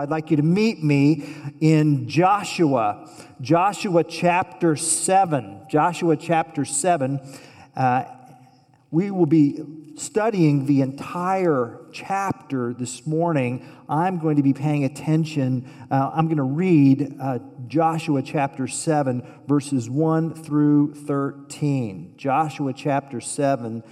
I'd like you to meet me in Joshua, Joshua chapter 7. Joshua chapter 7. Uh, we will be studying the entire chapter this morning. I'm going to be paying attention. Uh, I'm going to read uh, Joshua chapter 7, verses 1 through 13. Joshua chapter 7,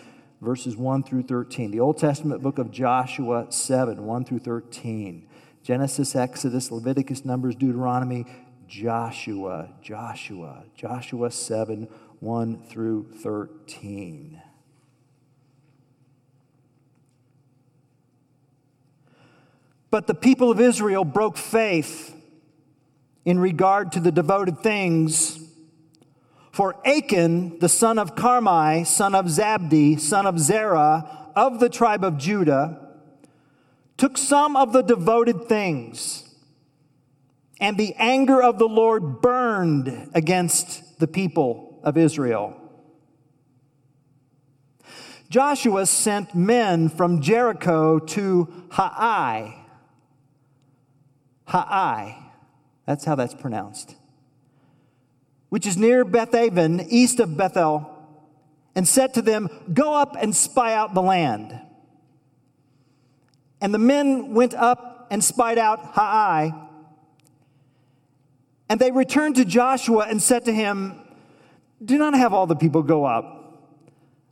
verses 1 through 13. The Old Testament book of Joshua 7, 1 through 13. Genesis, Exodus, Leviticus, Numbers, Deuteronomy, Joshua, Joshua, Joshua 7, 1 through 13. But the people of Israel broke faith in regard to the devoted things. For Achan, the son of Carmi, son of Zabdi, son of Zerah, of the tribe of Judah, took some of the devoted things, and the anger of the Lord burned against the people of Israel. Joshua sent men from Jericho to Hai. Hai. That's how that's pronounced. Which is near Bethaven, east of Bethel, and said to them, Go up and spy out the land. And the men went up and spied out Hai. And they returned to Joshua and said to him, Do not have all the people go up,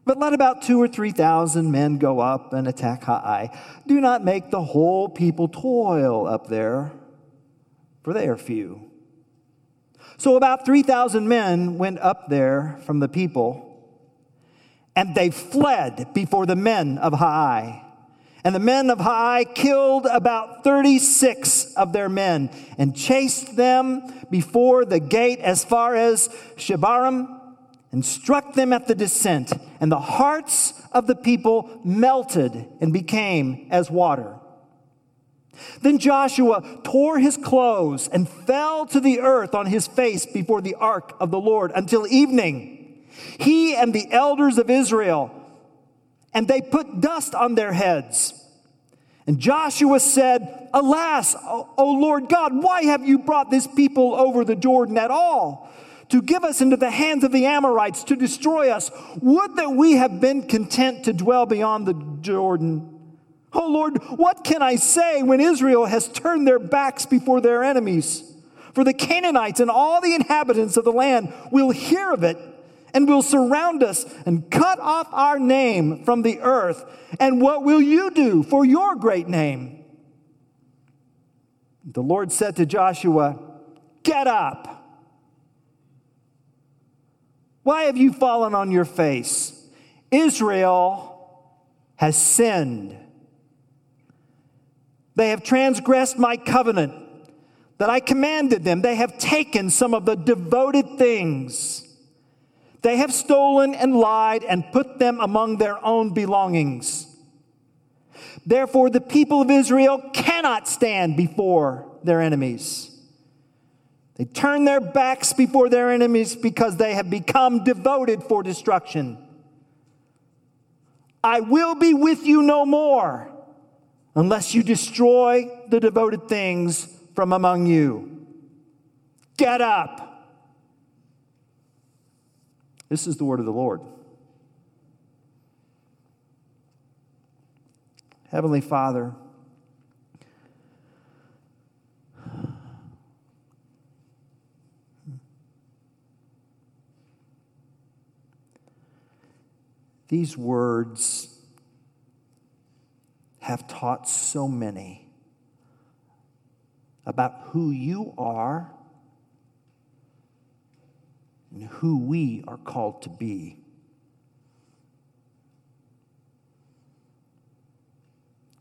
but let about two or three thousand men go up and attack Hai. Do not make the whole people toil up there, for they are few. So about 3,000 men went up there from the people, and they fled before the men of Hai. And the men of Hai killed about 36 of their men and chased them before the gate as far as Shebarim and struck them at the descent. And the hearts of the people melted and became as water. Then Joshua tore his clothes and fell to the earth on his face before the ark of the Lord until evening. He and the elders of Israel and they put dust on their heads. And Joshua said, Alas, O, Lord God, why have you brought this people over the Jordan at all? To give us into the hands of the Amorites to destroy us. Would that we have been content to dwell beyond the Jordan. Oh Lord, what can I say when Israel has turned their backs before their enemies? For the Canaanites and all the inhabitants of the land will hear of it and will surround us and cut off our name from the earth. And what will you do for your great name? The Lord said to Joshua, Get up. Why have you fallen on your face? Israel has sinned. They have transgressed my covenant that I commanded them. They have taken some of the devoted things they have stolen and lied and put them among their own belongings. Therefore, the people of Israel cannot stand before their enemies. They turn their backs before their enemies because they have become devoted for destruction. I will be with you no more unless you destroy the devoted things from among you. Get up. This is the word of the Lord. Heavenly Father, these words have taught so many about who you are and who we are called to be.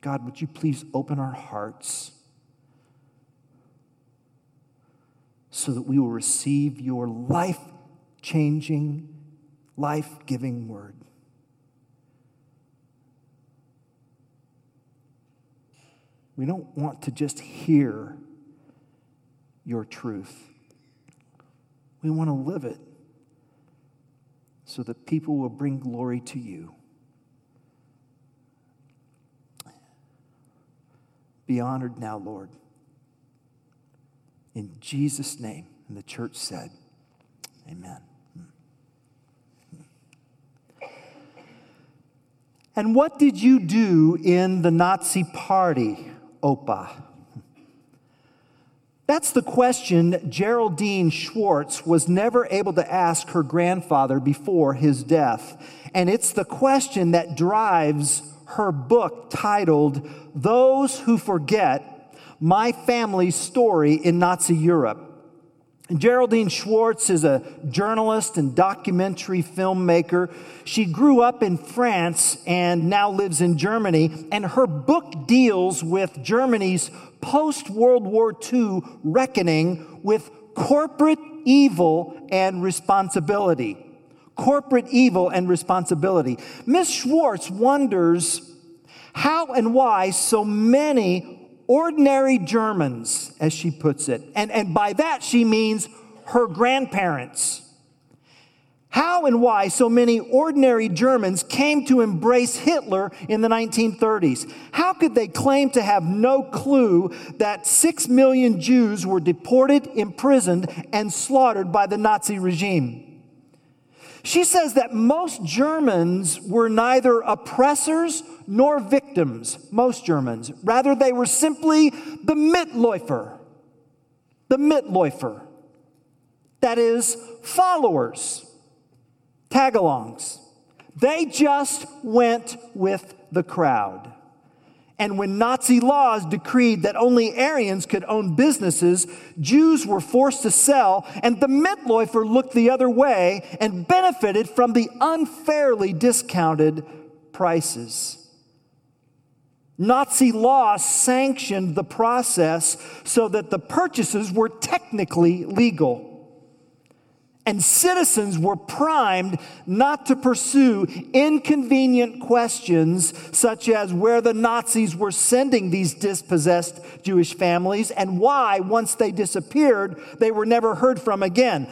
God, would you please open our hearts so that we will receive your life changing, life giving word? We don't want to just hear your truth. We want to live it so that people will bring glory to you. Be honored now, Lord. In Jesus' name. And the church said, Amen. And what did you do in the Nazi party, Opa? That's the question Geraldine Schwarz was never able to ask her grandfather before his death. And it's the question that drives her book titled Those Who Forget My Family's Story in Nazi Europe. Geraldine Schwarz is a journalist and documentary filmmaker. She grew up in France and now lives in Germany, and her book deals with Germany's post World War II reckoning with corporate evil and responsibility. Corporate evil and responsibility. Miss Schwarz wonders how and why so many ordinary Germans, as she puts it. And, and by that, she means her grandparents. How and why so many ordinary Germans came to embrace Hitler in the 1930s. How could they claim to have no clue that six million Jews were deported, imprisoned, and slaughtered by the Nazi regime? She says that most Germans were neither oppressors nor victims, most Germans. Rather, they were simply the Mitläufer. The Mitläufer. That is, followers, tagalongs. They just went with the crowd. And when Nazi laws decreed that only Aryans could own businesses, Jews were forced to sell, and the Mitläufer looked the other way and benefited from the unfairly discounted prices. Nazi law sanctioned the process so that the purchases were technically legal. And citizens were primed not to pursue inconvenient questions such as where the Nazis were sending these dispossessed Jewish families and why, once they disappeared, they were never heard from again.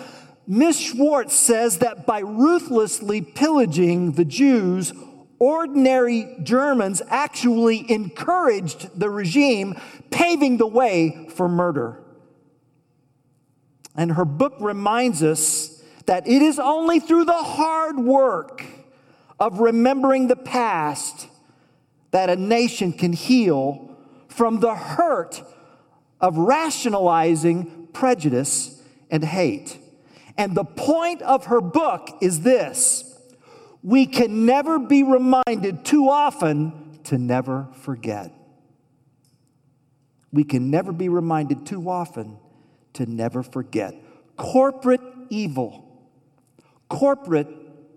Miss Schwarz says that by ruthlessly pillaging the Jews, ordinary Germans actually encouraged the regime, paving the way for murder. And her book reminds us that it is only through the hard work of remembering the past that a nation can heal from the hurt of rationalizing prejudice and hate. And the point of her book is this we can never be reminded too often to never forget. We can never be reminded too often to never forget. Corporate evil, corporate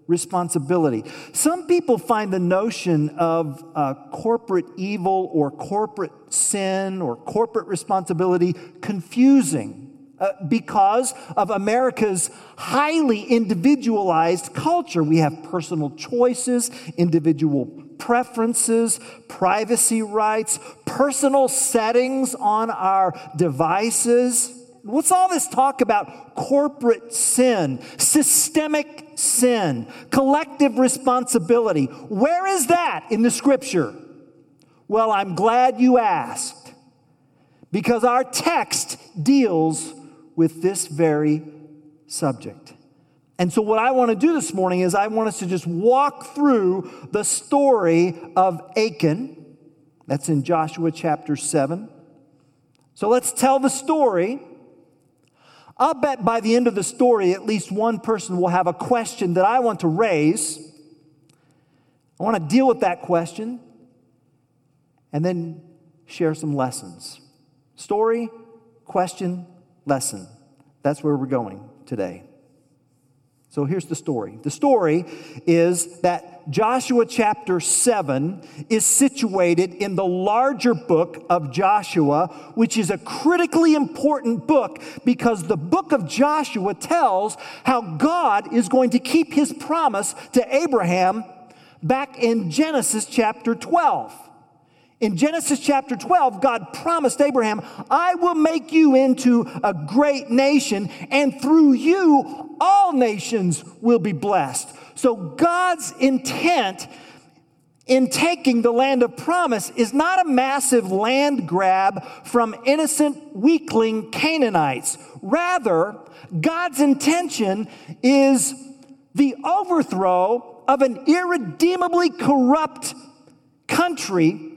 responsibility. Some people find the notion of uh, corporate evil or corporate sin or corporate responsibility confusing. Uh, because of America's highly individualized culture. We have personal choices, individual preferences, privacy rights, personal settings on our devices. What's all this talk about corporate sin, systemic sin, collective responsibility? Where is that in the scripture? Well, I'm glad you asked because our text deals with this very subject. And so, what I want to do this morning is I want us to just walk through the story of Achan. That's in Joshua chapter 7. So, let's tell the story I'll bet by the end of the story, at least one person will have a question that I want to raise. I want to deal with that question and then share some lessons. Story, question, lesson. That's where we're going today. So here's the story. The story is that Joshua chapter 7 is situated in the larger book of Joshua, which is a critically important book because the book of Joshua tells how God is going to keep his promise to Abraham back in Genesis chapter 12. In Genesis chapter 12, God promised Abraham, I will make you into a great nation, and through you, all nations will be blessed. So God's intent in taking the land of promise is not a massive land grab from innocent weakling Canaanites. Rather, God's intention is the overthrow of an irredeemably corrupt country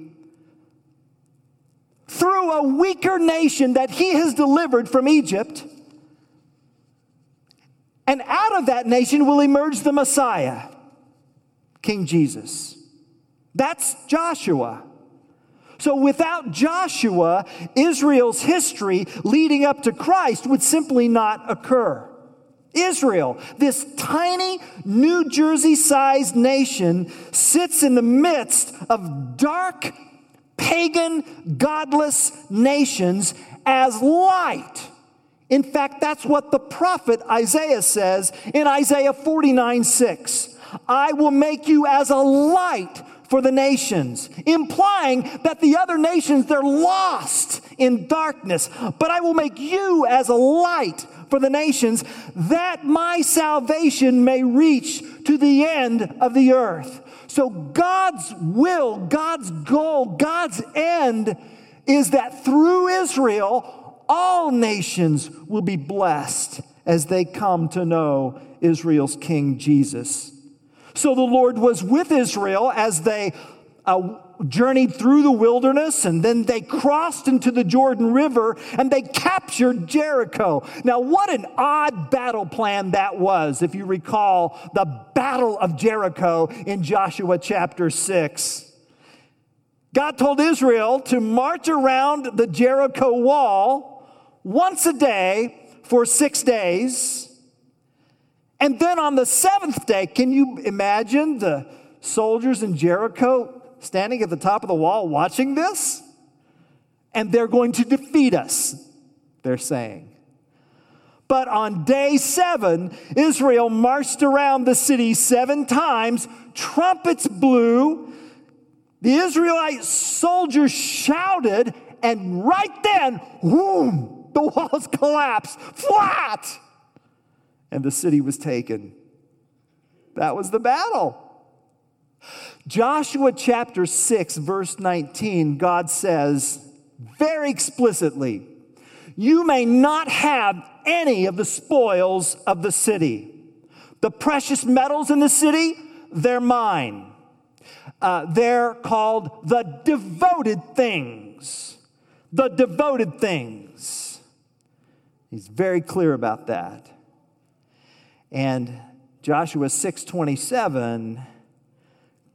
through a weaker nation that he has delivered from Egypt. And out of that nation will emerge the Messiah, King Jesus. That's Joshua. So without Joshua, Israel's history leading up to Christ would simply not occur. Israel, this tiny New Jersey sized nation, sits in the midst of dark, pagan, godless nations as light. In fact, that's what the prophet Isaiah says in Isaiah 49 6. I will make you as a light for the nations, implying that the other nations, they're lost in darkness. But I will make you as a light for the nations, that my salvation may reach to the end of the earth. So God's will, God's goal, God's end is that through Israel, all nations will be blessed as they come to know Israel's King Jesus. So the Lord was with Israel as they uh, journeyed through the wilderness and then they crossed into the Jordan River and they captured Jericho. Now, what an odd battle plan that was, if you recall the Battle of Jericho in Joshua chapter 6. God told Israel to march around the Jericho wall once a day for six days. And then on the seventh day, can you imagine the soldiers in Jericho standing at the top of the wall watching this? And they're going to defeat us, they're saying. But on day seven, Israel marched around the city seven times, trumpets blew, the Israelite soldiers shouted, and right then, whoom, the walls collapsed flat and the city was taken. That was the battle. Joshua chapter 6, verse 19, God says very explicitly, You may not have any of the spoils of the city. The precious metals in the city, they're mine. Uh, they're called the devoted things. The devoted things. He's very clear about that. And Joshua 6:27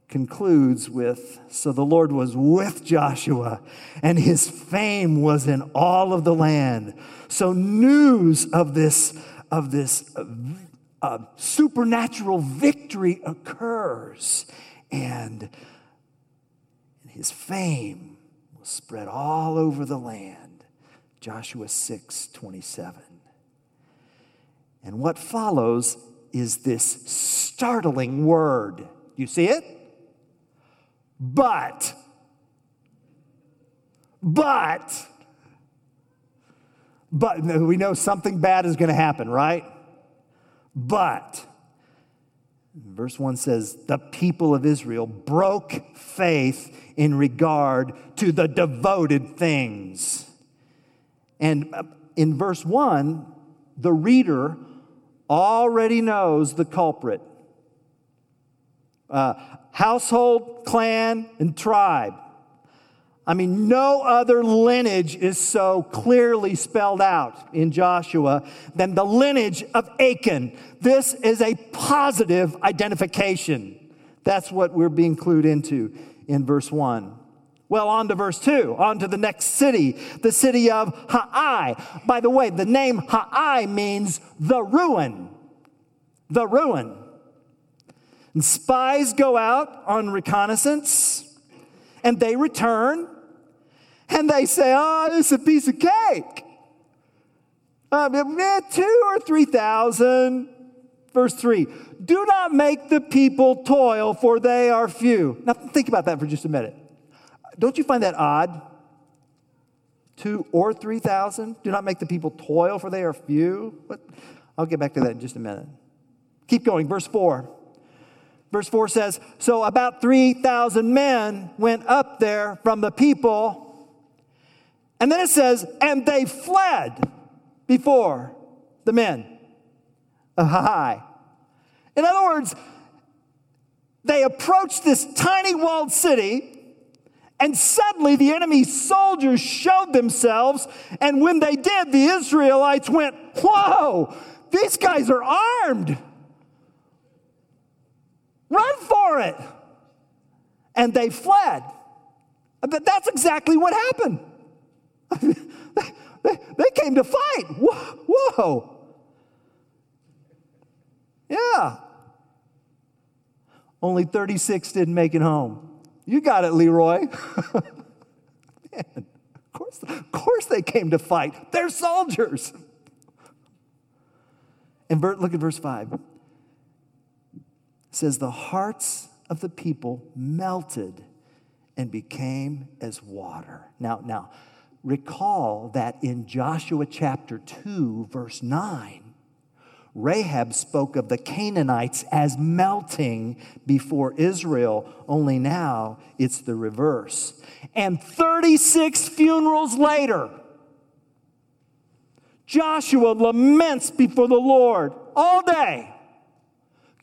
concludes with so the Lord was with Joshua and his fame was in all of the land. So news of this of this uh, supernatural victory occurs and his fame will spread all over the land. Joshua 6 27. And what follows is this startling word. You see it? But. But. But we know something bad is going to happen, right? But. Verse 1 says, The people of Israel broke faith in regard to the devoted things. And in verse 1, the reader already knows the culprit. Uh, household, clan, and tribe. I mean, no other lineage is so clearly spelled out in Joshua than the lineage of Achan. This is a positive identification. That's what we're being clued into in verse 1. Well, on to verse 2, on to the next city, the city of Hai. By the way, the name Hai means the ruin. The ruin. And spies go out on reconnaissance and they return and they say, Oh, this is a piece of cake. Um, two or three thousand. Verse 3 Do not make the people toil, for they are few. Now, think about that for just a minute. Don't you find that odd? Two or three thousand? Do not make the people toil, for they are few. But I'll get back to that in just a minute. Keep going, verse 4. Verse 4 says, So about 3,000 men went up there from the people. And then it says, And they fled before the men oh, of Hai. In other words, they approached this tiny walled city, and suddenly the enemy soldiers showed themselves. And when they did, the Israelites went, Whoa, these guys are armed. Run for it. And they fled. But that's exactly what happened. they came to fight. Whoa. Yeah. Only 36 didn't make it home. You got it, Leroy. Man, of course, of course they came to fight. They're soldiers. And look at verse 5. It says, The hearts of the people melted and became as water. Now, now, recall that in Joshua chapter 2, verse 9, Rahab spoke of the Canaanites as melting before Israel, only now it's the reverse. And 36 funerals later, Joshua laments before the Lord all day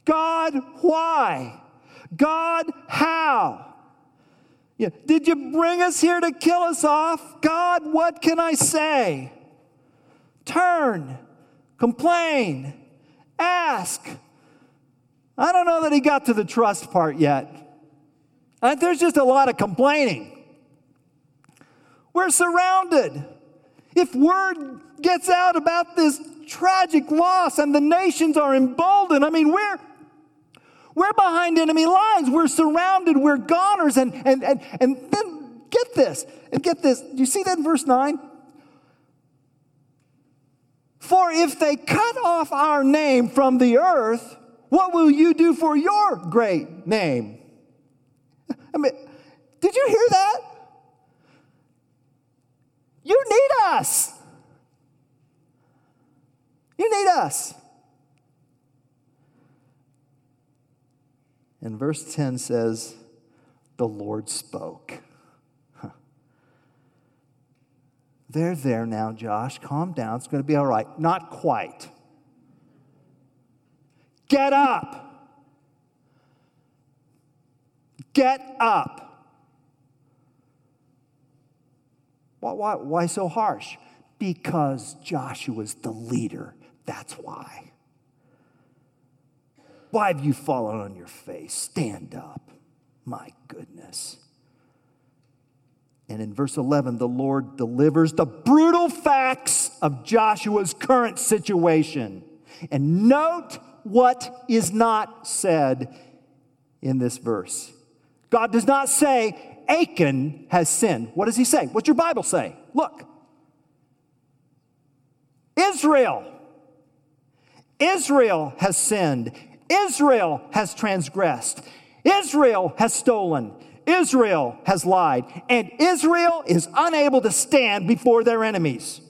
God, why? God, how? Did you bring us here to kill us off? God, what can I say? Turn, complain, ask. I don't know that he got to the trust part yet. Uh, there's just a lot of complaining. We're surrounded. If word gets out about this tragic loss and the nations are emboldened, I mean, we're we're behind enemy lines. We're surrounded. We're goners. And, and, and, and then get this. And get this. Do you see that in verse 9? For if they cut off our name from the earth, what will you do for your great name? I mean, did you hear that? You need us. You need us. And verse 10 says, The Lord spoke. They're there now, Josh. Calm down. It's going to be all right. Not quite. Get up. Get up. Why, why, why so harsh? Because Joshua's the leader. That's why. Why have you fallen on your face? Stand up. My goodness. And in verse 11, the Lord delivers the brutal facts of Joshua's current situation. And note what is not said in this verse. God does not say, Achan has sinned. What does he say? What's your Bible say? Look. Israel. Israel has sinned. Israel has transgressed. Israel has stolen. Israel has lied. And Israel is unable to stand before their enemies.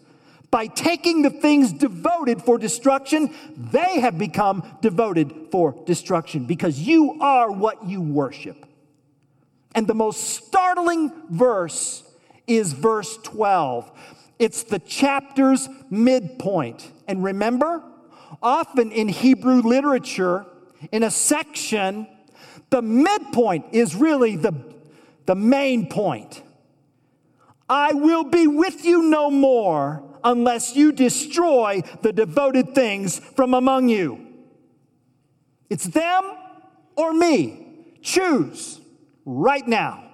By taking the things devoted for destruction, they have become devoted for destruction because you are what you worship. And the most startling verse is verse 12. It's the chapter's midpoint. And remember, often in Hebrew literature, in a section, the midpoint is really the, the main point. I will be with you no more unless you destroy the devoted things from among you. It's them or me. Choose right now.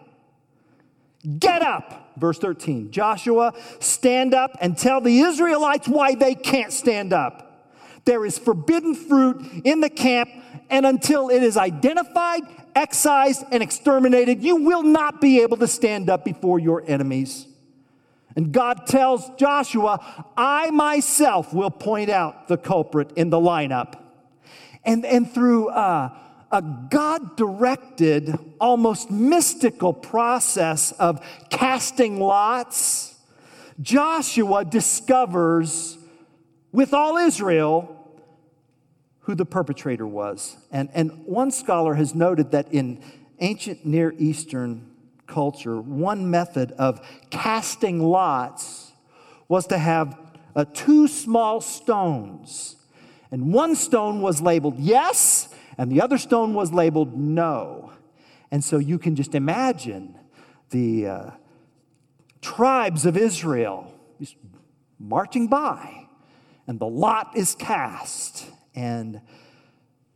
Get up, verse 13. Joshua, stand up and tell the Israelites why they can't stand up. There is forbidden fruit in the camp, and until it is identified, excised, and exterminated, you will not be able to stand up before your enemies. And God tells Joshua, I myself will point out the culprit in the lineup. And, and through uh, a God directed, almost mystical process of casting lots, Joshua discovers with all Israel who the perpetrator was. And, and one scholar has noted that in ancient Near Eastern culture, one method of casting lots was to have uh, two small stones. And one stone was labeled yes, and the other stone was labeled no. And so you can just imagine the uh, tribes of Israel just marching by, and the lot is cast. And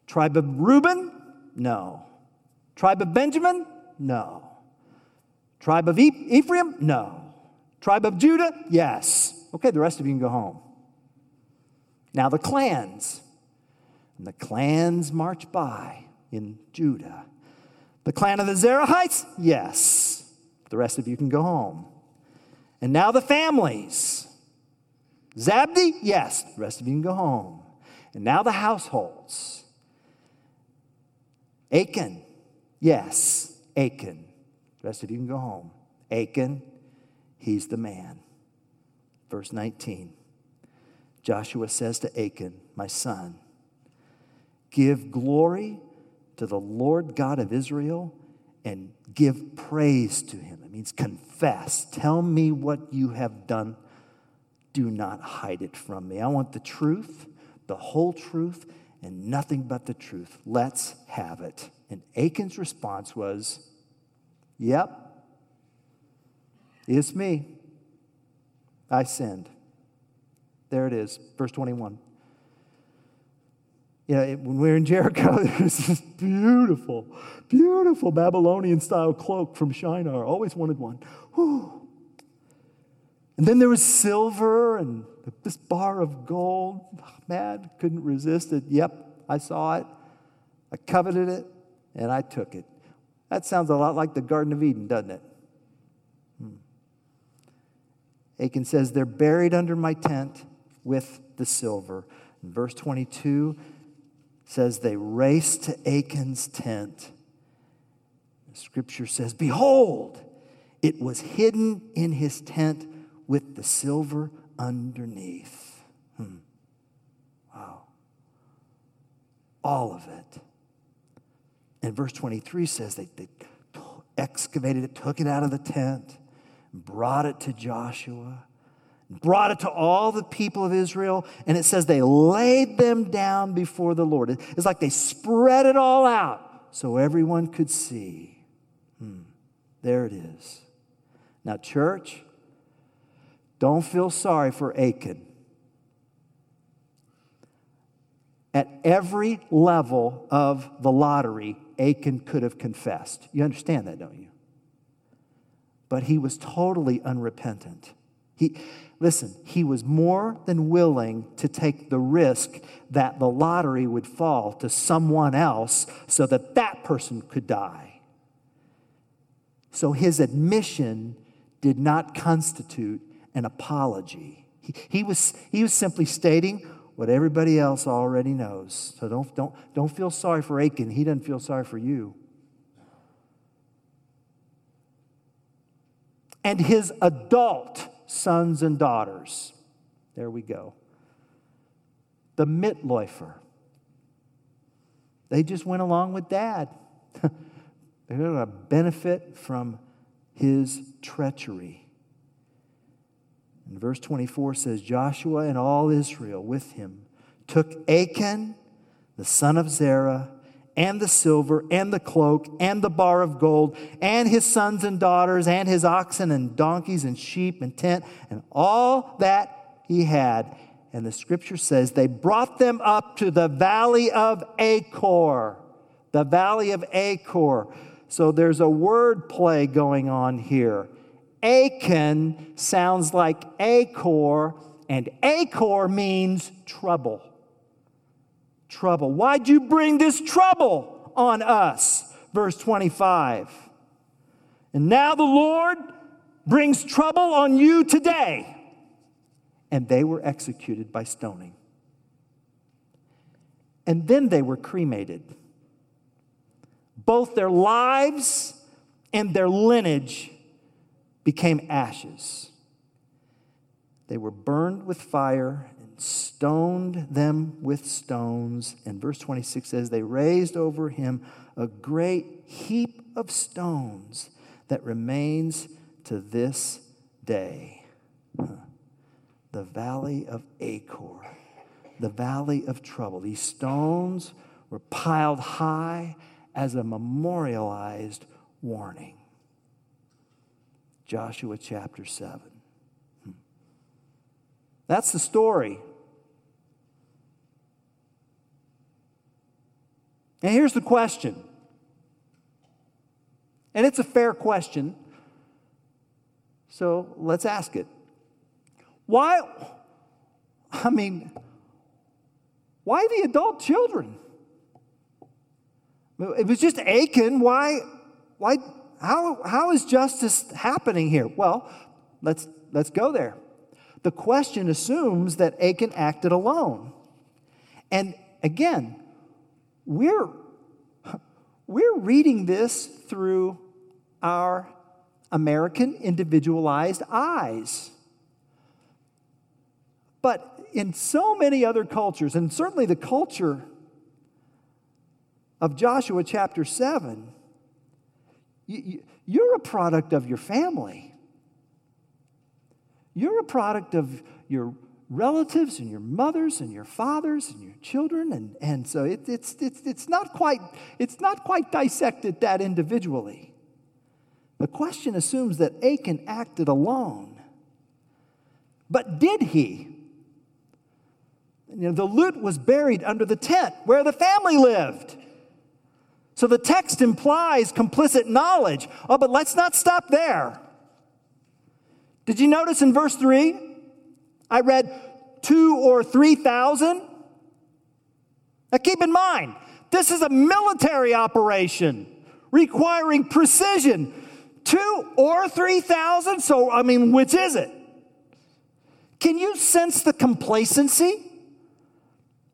tribe of Reuben? No. Tribe of Benjamin? No. Tribe of Ephraim? No. Tribe of Judah? Yes. Okay, the rest of you can go home. Now the clans. And the clans march by in Judah. The clan of the Zerahites? Yes. The rest of you can go home. And now the families. Zabdi? Yes. The rest of you can go home. And now the households. Achan? Yes. Achan. The rest of you can go home. Achan, he's the man. Verse 19 Joshua says to Achan, My son, give glory to the Lord God of Israel and give praise to him. It means confess. Tell me what you have done. Do not hide it from me. I want the truth, the whole truth, and nothing but the truth. Let's have it. And Achan's response was, Yep, it's me. I sinned. There it is, verse 21. You know, when we were in Jericho, there was this beautiful, beautiful Babylonian style cloak from Shinar. Always wanted one. Whew. And then there was silver and this bar of gold. Man, couldn't resist it. Yep, I saw it. I coveted it and I took it. That sounds a lot like the Garden of Eden, doesn't it? Hmm. Achan says, They're buried under my tent with the silver. And verse 22 says, They raced to Achan's tent. The scripture says, Behold, it was hidden in his tent with the silver underneath. Hmm. Wow. All of it. And verse 23 says they, they excavated it, took it out of the tent, brought it to Joshua, brought it to all the people of Israel, and it says they laid them down before the Lord. It's like they spread it all out so everyone could see. Hmm. There it is. Now, church, don't feel sorry for Achan. At every level of the lottery, Achan could have confessed. You understand that, don't you? But he was totally unrepentant. He, listen, he was more than willing to take the risk that the lottery would fall to someone else so that that person could die. So his admission did not constitute an apology. He, he, was, he was simply stating what everybody else already knows. So don't, don't, don't feel sorry for Achan. He doesn't feel sorry for you. And his adult sons and daughters. There we go. The Mitläufer. They just went along with dad. They're going to benefit from his treachery. And verse 24 says Joshua and all Israel with him took Achan, the son of Zerah, and the silver, and the cloak, and the bar of gold, and his sons and daughters, and his oxen, and donkeys, and sheep, and tent, and all that he had. And the scripture says they brought them up to the valley of Achor. The valley of Achor. So there's a word play going on here. Achan sounds like Achor, and Achor means trouble. Trouble. Why'd you bring this trouble on us? Verse 25. And now the Lord brings trouble on you today. And they were executed by stoning. And then they were cremated. Both their lives and their lineage became ashes. They were burned with fire and stoned them with stones. And verse 26 says, They raised over him a great heap of stones that remains to this day. The valley of Achor, the valley of trouble. These stones were piled high as a memorialized warning. Joshua chapter 7. Hmm. That's the story. And here's the question. And it's a fair question. So let's ask it. Why, I mean, why the adult children? It was just Achan. Why, why, how, how is justice happening here? Well, let's, let's go there. The question assumes that Achan acted alone. And again, we're, we're reading this through our American individualized eyes. But in so many other cultures, and certainly the culture of Joshua chapter 7, you're a product of your family. You're a product of your relatives and your mothers and your fathers and your children and, and so it, it's, it's, it's, not quite, it's not quite dissected that individually. The question assumes that achan acted alone. But did he? You know, the loot was buried under the tent where the family lived so the text implies complicit knowledge oh but let's not stop there did you notice in verse 3 I read two or three thousand. Now keep in mind, this is a military operation requiring precision. Two or three thousand? So, I mean, which is it? Can you sense the complacency?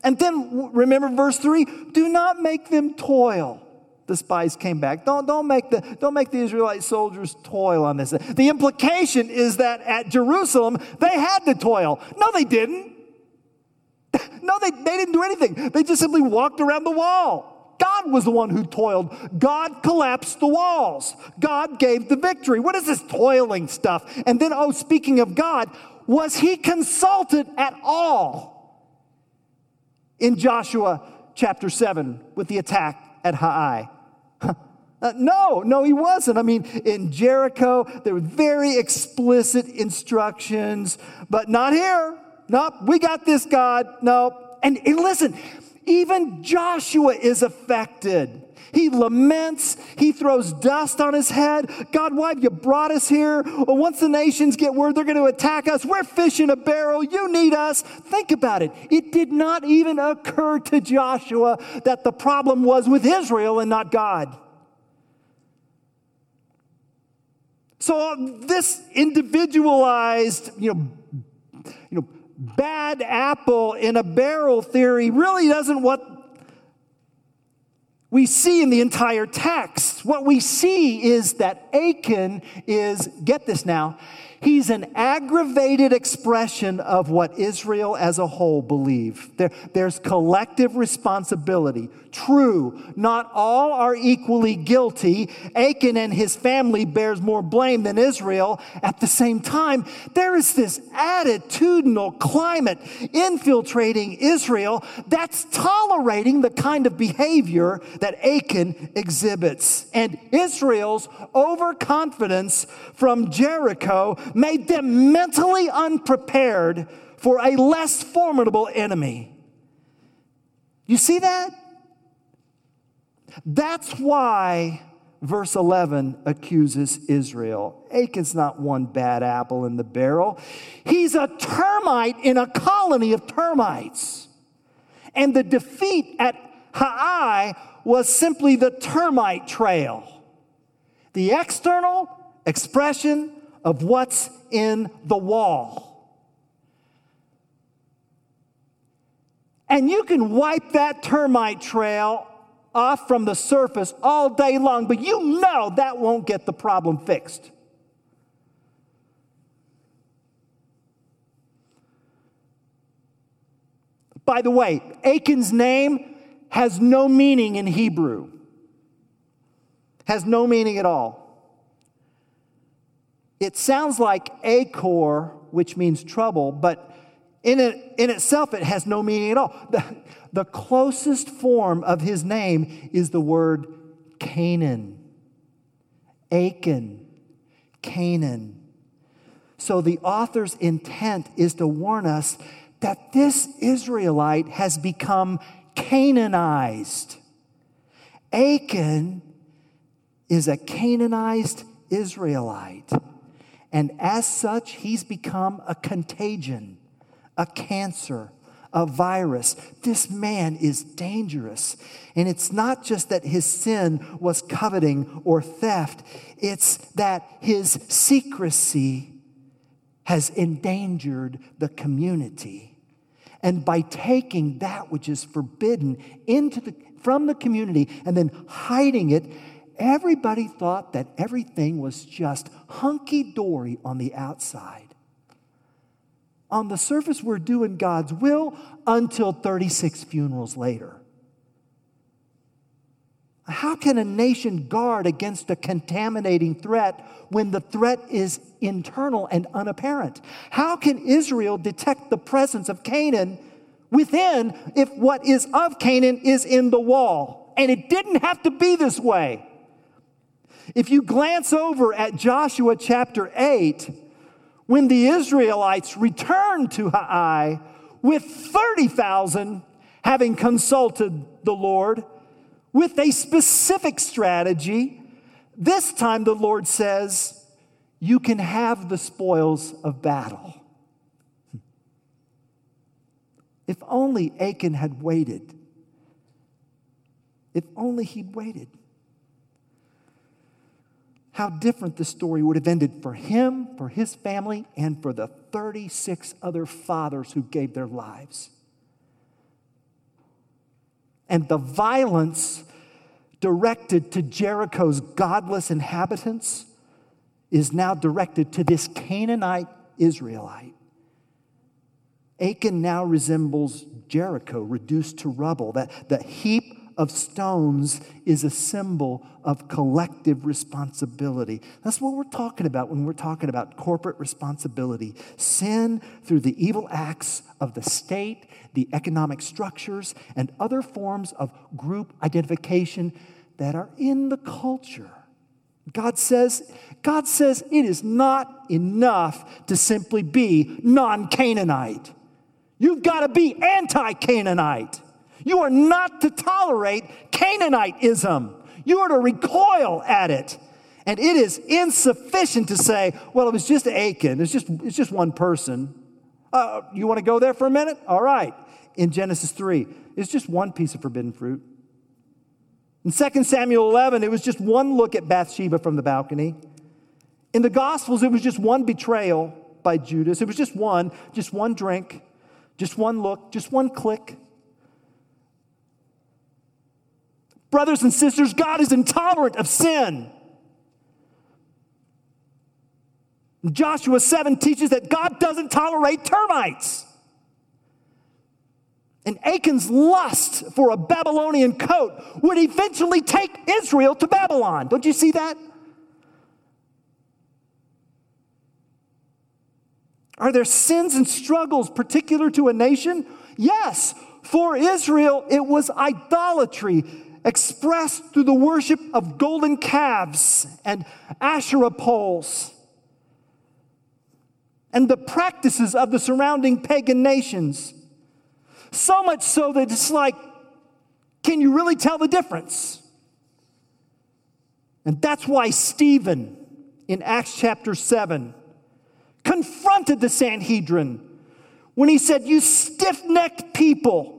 And then remember verse 3 do not make them toil the spies came back. Don't, don't, make the, don't make the Israelite soldiers toil on this. The implication is that at Jerusalem, they had to toil. No, they didn't. No, they, they didn't do anything. They just simply walked around the wall. God was the one who toiled. God collapsed the walls. God gave the victory. What is this toiling stuff? And then, oh, speaking of God, was he consulted at all in Joshua chapter 7 with the attack at Hai? Uh, no, no, he wasn't. I mean, in Jericho, there were very explicit instructions, but not here. Nope, we got this, God. No. And, and listen, even Joshua is affected. He laments. He throws dust on his head. God, why have you brought us here? Well, once the nations get word they're going to attack us, we're fish in a barrel. You need us. Think about it. It did not even occur to Joshua that the problem was with Israel and not God. So uh, this individualized, you know, you know, bad apple in a barrel theory really doesn't what we see in the entire text. What we see is that Achan is, get this now, He's an aggravated expression of what Israel as a whole believe. There, there's collective responsibility. True, not all are equally guilty. Achan and his family bears more blame than Israel. At the same time, there is this attitudinal climate infiltrating Israel that's tolerating the kind of behavior that Achan exhibits. And Israel's overconfidence from Jericho made them mentally unprepared for a less formidable enemy. You see that? That's why verse 11 accuses Israel. Achan's not one bad apple in the barrel, he's a termite in a colony of termites. And the defeat at Hai was simply the termite trail, the external expression of what's in the wall. And you can wipe that termite trail off from the surface all day long, but you know that won't get the problem fixed. By the way, Achan's name has no meaning in Hebrew, has no meaning at all. It sounds like Achor, which means trouble, but in, it, in itself, it has no meaning at all. The, the closest form of his name is the word Canaan. Achan, Canaan. So the author's intent is to warn us that this Israelite has become Canaanized. Achan is a Canaanized Israelite. And as such, he's become a contagion, a cancer, a virus. This man is dangerous. And it's not just that his sin was coveting or theft, it's that his secrecy has endangered the community. And by taking that which is forbidden into the, from the community and then hiding it, everybody thought that everything was just hunky dory on the outside. On the surface, we're doing God's will until 36 funerals later. How can a nation guard against a contaminating threat when the threat is internal and unapparent? How can Israel detect the presence of Canaan within if what is of Canaan is in the wall? And it didn't have to be this way. If you glance over at Joshua chapter 8, when the Israelites returned to Ai with 30,000, having consulted the Lord, with a specific strategy. This time the Lord says, You can have the spoils of battle. If only Achan had waited. If only he'd waited. How different the story would have ended for him, for his family, and for the 36 other fathers who gave their lives. And the violence directed to Jericho's godless inhabitants is now directed to this Canaanite Israelite. Achan now resembles Jericho, reduced to rubble. That, that heap of stones is a symbol of collective responsibility. That's what we're talking about when we're talking about corporate responsibility. Sin through the evil acts of the state, the economic structures, and other forms of group identification that are in the culture. God says, God says it is not enough to simply be non Canaanite. You've got to be anti Canaanite. You are not to tolerate Canaanitism. You are to recoil at it. And it is insufficient to say, well, it was just Achan. It's just, it's just one person. Uh, you want to go there for a minute? All right. In Genesis 3, it's just one piece of forbidden fruit. In 2 Samuel 11, it was just one look at Bathsheba from the balcony. In the Gospels, it was just one betrayal by Judas. It was just one, just one drink, just one look, just one click. Brothers and sisters, God is intolerant of sin. Joshua 7 teaches that God doesn't tolerate termites. And Achan's lust for a Babylonian coat would eventually take Israel to Babylon. Don't you see that? Are there sins and struggles particular to a nation? Yes. For Israel, it was idolatry expressed through the worship of golden calves and Asherah poles and the practices of the surrounding pagan nations. So much so that it's like, can you really tell the difference? And that's why Stephen in Acts chapter 7 confronted the Sanhedrin when he said, You stiff necked people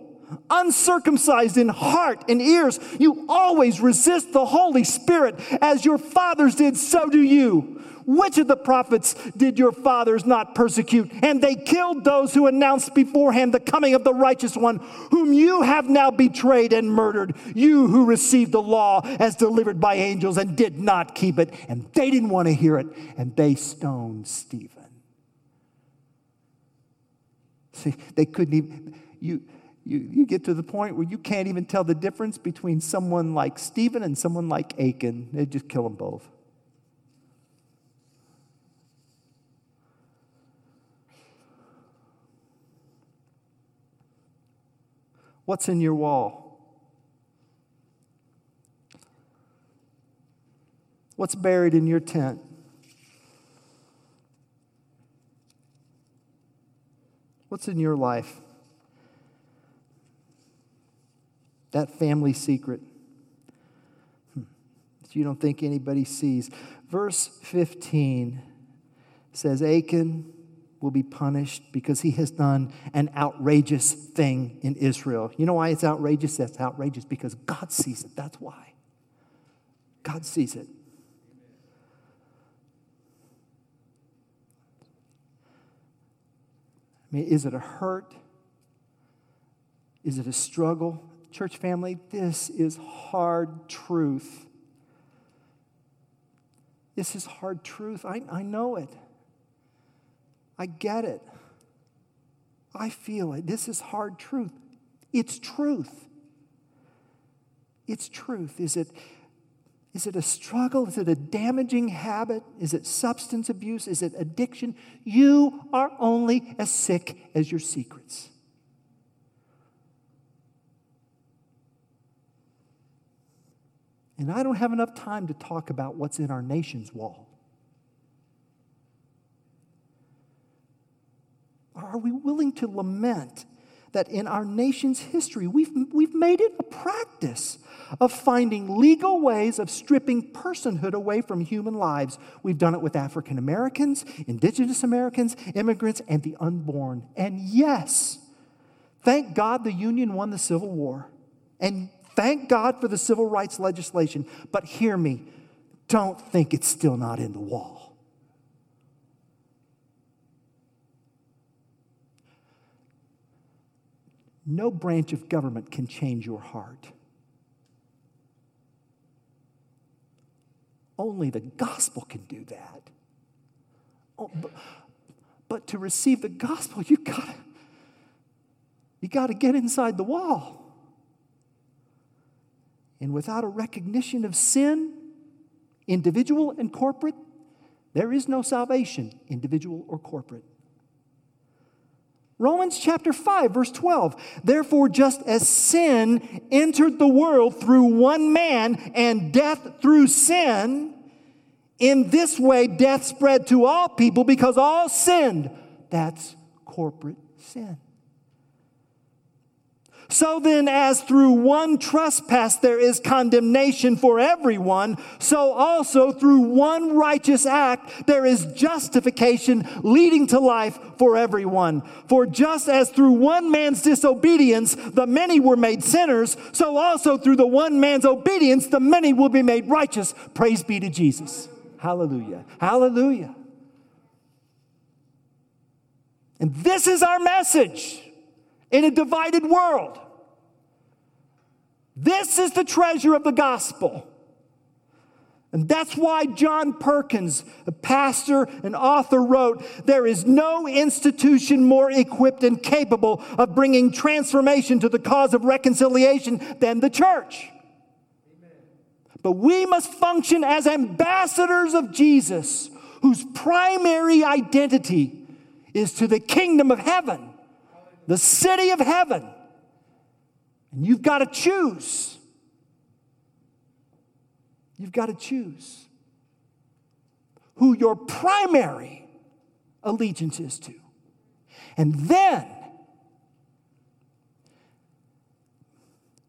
uncircumcised in heart and ears, you always resist the Holy Spirit as your fathers did, so do you. Which of the prophets did your fathers not persecute? And they killed those who announced beforehand the coming of the righteous one, whom you have now betrayed and murdered. You who received the law as delivered by angels and did not keep it. And they didn't want to hear it, and they stoned Stephen. See, they couldn't even, you, you, you get to the point where you can't even tell the difference between someone like Stephen and someone like Achan. They just kill them both. What's in your wall? What's buried in your tent? What's in your life? That family secret hmm, that you don't think anybody sees. Verse 15 says, Achan will be punished because he has done an outrageous thing in Israel. You know why it's outrageous? That's outrageous because God sees it. That's why. God sees it. I mean, is it a hurt? Is it a struggle? Church family, this is hard truth. This is hard truth. I, I know it. I get it. I feel it. This is hard truth. It's truth. It's truth. Is it, is it a struggle? Is it a damaging habit? Is it substance abuse? Is it addiction? You are only as sick as your secrets. And I don't have enough time to talk about what's in our nation's wall. Are we willing to lament that in our nation's history, we've, we've made it a practice of finding legal ways of stripping personhood away from human lives? We've done it with African Americans, Indigenous Americans, immigrants, and the unborn. And yes, thank God the Union won the Civil War. And thank God for the civil rights legislation. But hear me, don't think it's still not in the wall. No branch of government can change your heart. Only the gospel can do that. Oh, but, but to receive the gospel, you gotta, you gotta get inside the wall. And without a recognition of sin, individual and corporate, there is no salvation, individual or corporate. Romans chapter 5, verse 12. Therefore, just as sin entered the world through one man and death through sin, in this way death spread to all people because all sinned. That's corporate sin. So then, as through one trespass there is condemnation for everyone, so also through one righteous act there is justification leading to life for everyone. For just as through one man's disobedience the many were made sinners, so also through the one man's obedience the many will be made righteous. Praise be to Jesus. Hallelujah. Hallelujah. And this is our message in a divided world. This is the treasure of the gospel. And that's why John Perkins, a pastor and author, wrote There is no institution more equipped and capable of bringing transformation to the cause of reconciliation than the church. Amen. But we must function as ambassadors of Jesus, whose primary identity is to the kingdom of heaven the city of heaven. And you've got to choose. You've got to choose who your primary allegiance is to. And then,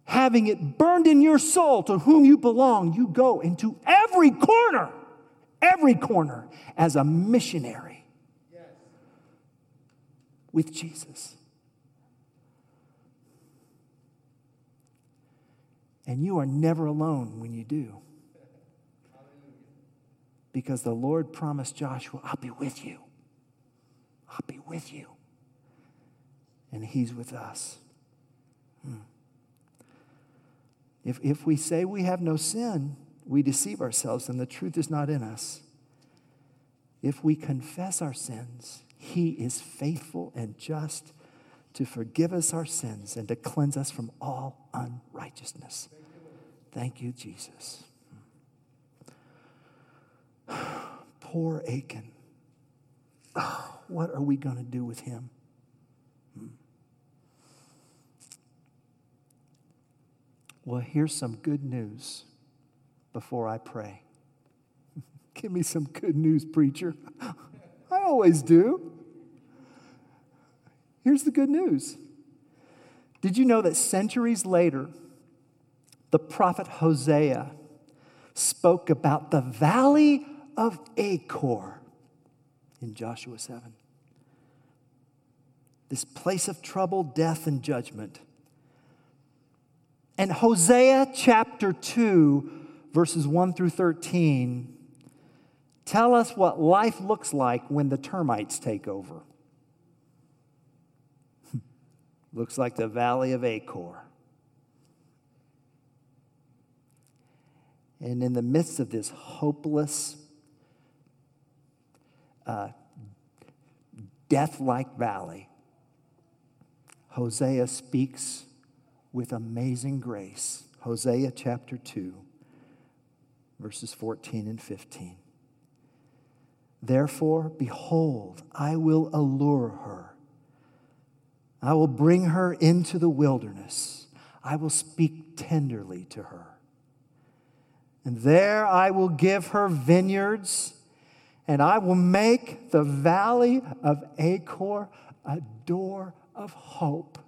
having it burned in your soul to whom you belong, you go into every corner, every corner as a missionary yes. with Jesus. And you are never alone when you do. Because the Lord promised Joshua, I'll be with you. I'll be with you. And He's with us. Hmm. If, if we say we have no sin, we deceive ourselves and the truth is not in us. If we confess our sins, He is faithful and just to forgive us our sins and to cleanse us from all unrighteousness. Thank you, Jesus. Poor Achan. Oh, what are we going to do with him? Hmm. Well, here's some good news before I pray. Give me some good news, preacher. I always do. Here's the good news. Did you know that centuries later, the prophet Hosea spoke about the valley of Achor in Joshua 7? This place of trouble, death, and judgment. And Hosea chapter 2, verses 1 through 13, tell us what life looks like when the termites take over. Looks like the valley of Achor. And in the midst of this hopeless, uh, death like valley, Hosea speaks with amazing grace. Hosea chapter 2, verses 14 and 15. Therefore, behold, I will allure her. I will bring her into the wilderness. I will speak tenderly to her. And there I will give her vineyards, and I will make the valley of Achor a door of hope.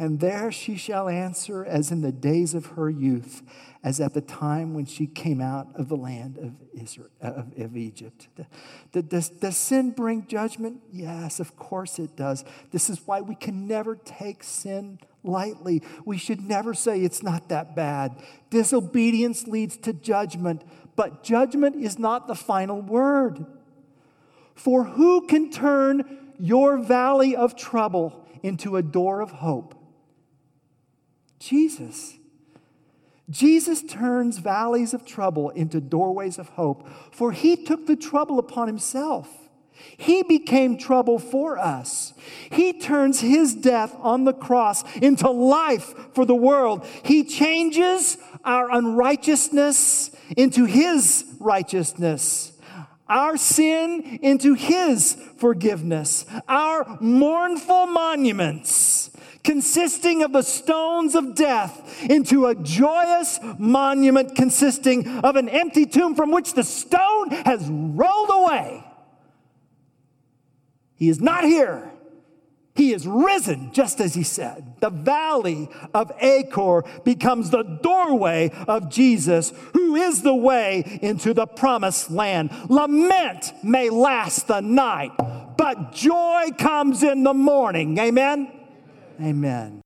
And there she shall answer as in the days of her youth, as at the time when she came out of the land of, Israel, uh, of, of Egypt. Does, does sin bring judgment? Yes, of course it does. This is why we can never take sin lightly. We should never say it's not that bad. Disobedience leads to judgment, but judgment is not the final word. For who can turn your valley of trouble into a door of hope? Jesus. Jesus turns valleys of trouble into doorways of hope, for he took the trouble upon himself. He became trouble for us. He turns his death on the cross into life for the world. He changes our unrighteousness into his righteousness, our sin into his forgiveness, our mournful monuments consisting of the stones of death into a joyous monument consisting of an empty tomb from which the stone has rolled away. He is not here. He is risen, just as he said. The valley of Achor becomes the doorway of Jesus, who is the way into the promised land. Lament may last the night, but joy comes in the morning. Amen. Amen.